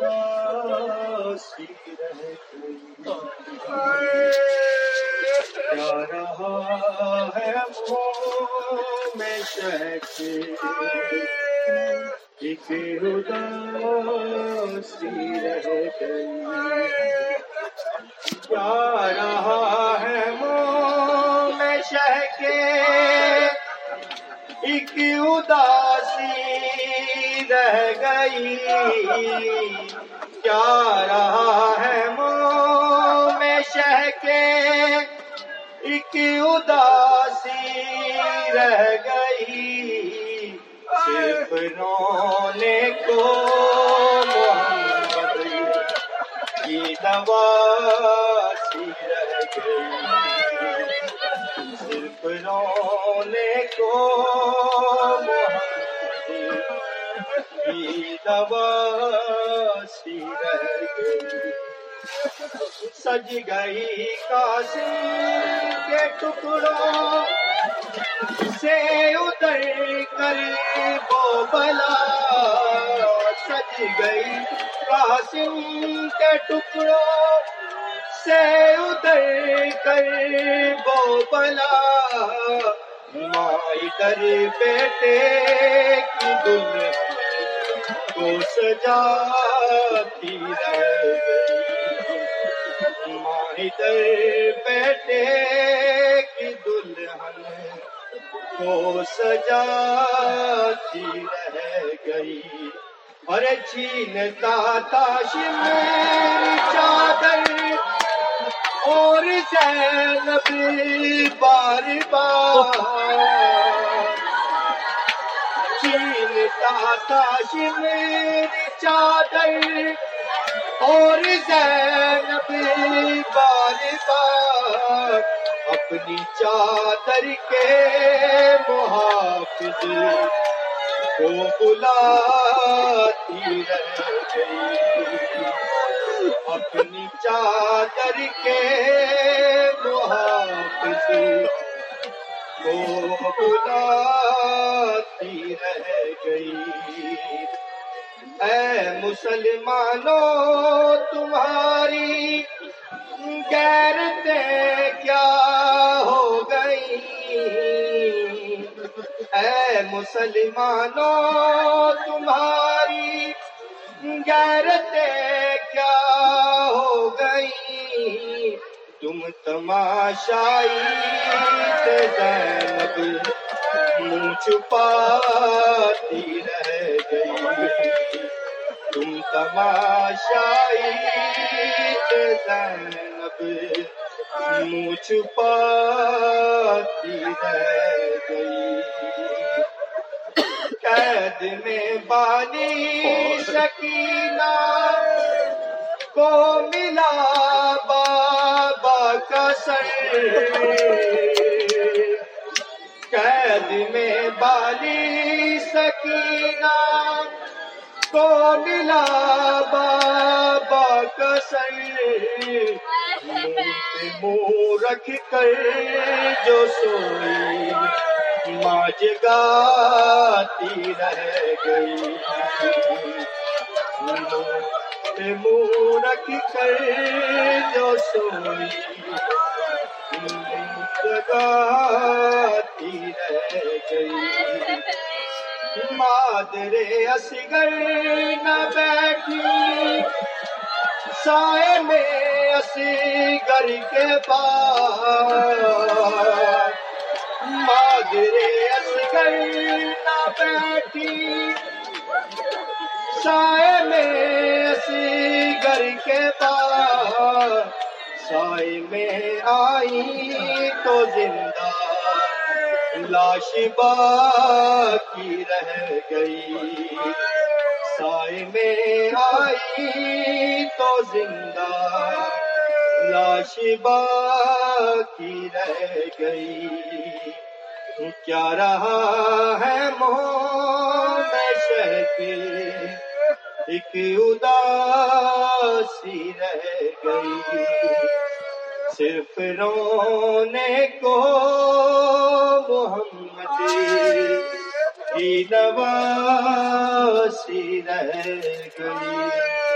اداسی رہ کیا رہا ہے میں شہ کے اداسی رہ گئی کیا ایک اداسی رہ گئی۔ کیا رہا ہے منہ میں شہ کے؟ ایک اداسی رہ گئی۔ صرف رونے کو محمد کی دواسی رہ گئی۔ صرف رونے کو محمد گئی سج گئی کاسی کے ٹکڑوں سے اتر کر وہ بلا سج گئی قاسم کے ٹکڑوں سے اتر کر وہ بلا مائی در بیٹے کی دل کو سجاتی رہ گئی مائی در بیٹے کی دلہن کو سجاتی رہ گئی۔ اور چھینتا تاش میری چادر اور زینب بار بار چھینتا تاش میری چادر اور زینب بار بار اپنی چادر کے محافظ کو بلاتی رہ گئی اپنی چادر کے محافظ بلاتی رہ گئی۔ اے مسلمانوں، تمہاری غیرتیں کیا ہو گئی؟ اے مسلمانوں، تمہاری غیرتیں کیا ہو گئی؟ تم تماشائی زینب منہ چھپاتی رہ گئی۔ تم تماشائی زینب منہ چھپاتی رہ گئی۔ قید میں بانی سکینہ کو ملا قید میں بالی سکینہ کو ملا بابا کا سر منہ رکھ کر جو سوئی ماں جگاتی رہ گئی منہ رکھ کر جو سوئی جگاتی رہ گئی مادرے اصغر نہ بیٹھی سائے میں اصغر کے پاس مادرے اصغر نہ بیٹھی سائے میں سائے میں آئی تو زندہ لاش باقی رہ گئی۔ سائے میں آئی تو زندہ لاش باقی رہ گئی۔ کیا رہا ہے موہ میں شہ ایک اداسی رہ گئی۔ صرف رونے کو محمد کی نواسی رہ گئی۔